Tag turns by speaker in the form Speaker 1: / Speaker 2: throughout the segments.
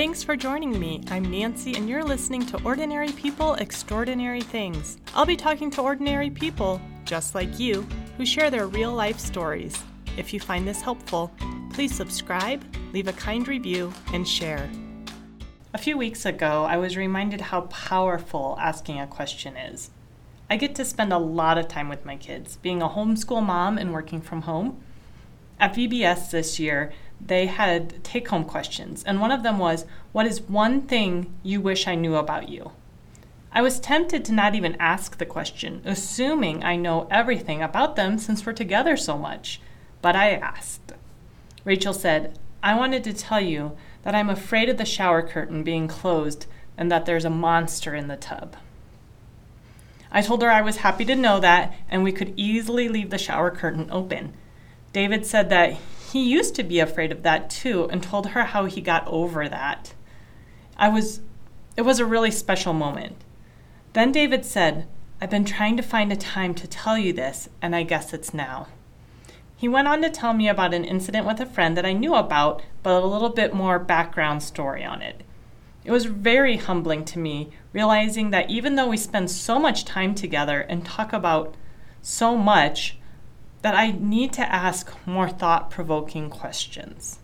Speaker 1: Thanks for joining me. I'm Nancy, and you're listening to Ordinary People, Extraordinary Things. I'll be talking to ordinary people, just like you, who share their real life stories. If you find this helpful, please subscribe, leave a kind review, and share. A few weeks ago, I was reminded how powerful asking a question is. I get to spend a lot of time with my kids, being a homeschool mom and working from home. At VBS this year, they had take home questions, and one of them was, What is one thing you wish I knew about you? I was tempted to not even ask the question, assuming I know everything about them since we're together so much. But I asked. Rachel said, I wanted to tell you that I'm afraid of the shower curtain being closed and that there's a monster in the tub. I told her I was happy to know that and we could easily leave the shower curtain open. David said that he used to be afraid of that too and told her how he got over that. I was it was a really special moment. Then David said, I've been trying to find a time to tell you this, and I guess it's now. He went on to tell me about an incident with a friend that I knew about, but a little bit more background story on it. It was very humbling to me, realizing that even though we spend so much time together and talk about so much, that I need to ask more thought provoking questions.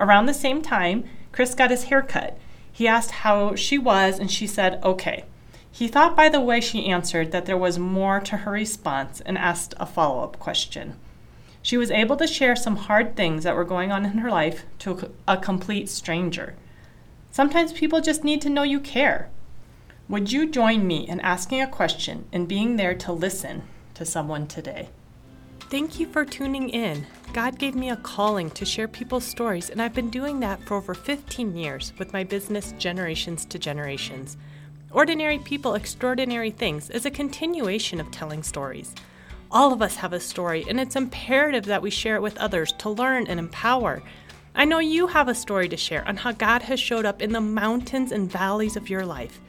Speaker 1: Around the same time, Chris got his hair cut. He asked how she was, and she said, okay. He thought by the way she answered that there was more to her response and asked a follow up question. She was able to share some hard things that were going on in her life to a complete stranger. Sometimes people just need to know you care. Would you join me in asking a question and being there to listen to someone today? Thank you for tuning in. God gave me a calling to share people's stories, and I've been doing that for over 15 years with my business Generations to Generations. Ordinary People, Extraordinary Things is a continuation of telling stories. All of us have a story, and it's imperative that we share it with others to learn and empower. I know you have a story to share on how God has showed up in the mountains and valleys of your life.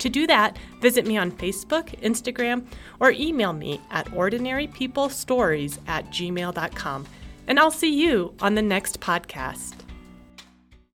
Speaker 1: To do that, visit me on Facebook, Instagram, or email me at ordinarypeoplestories at gmail.com. And I'll see you on the next podcast.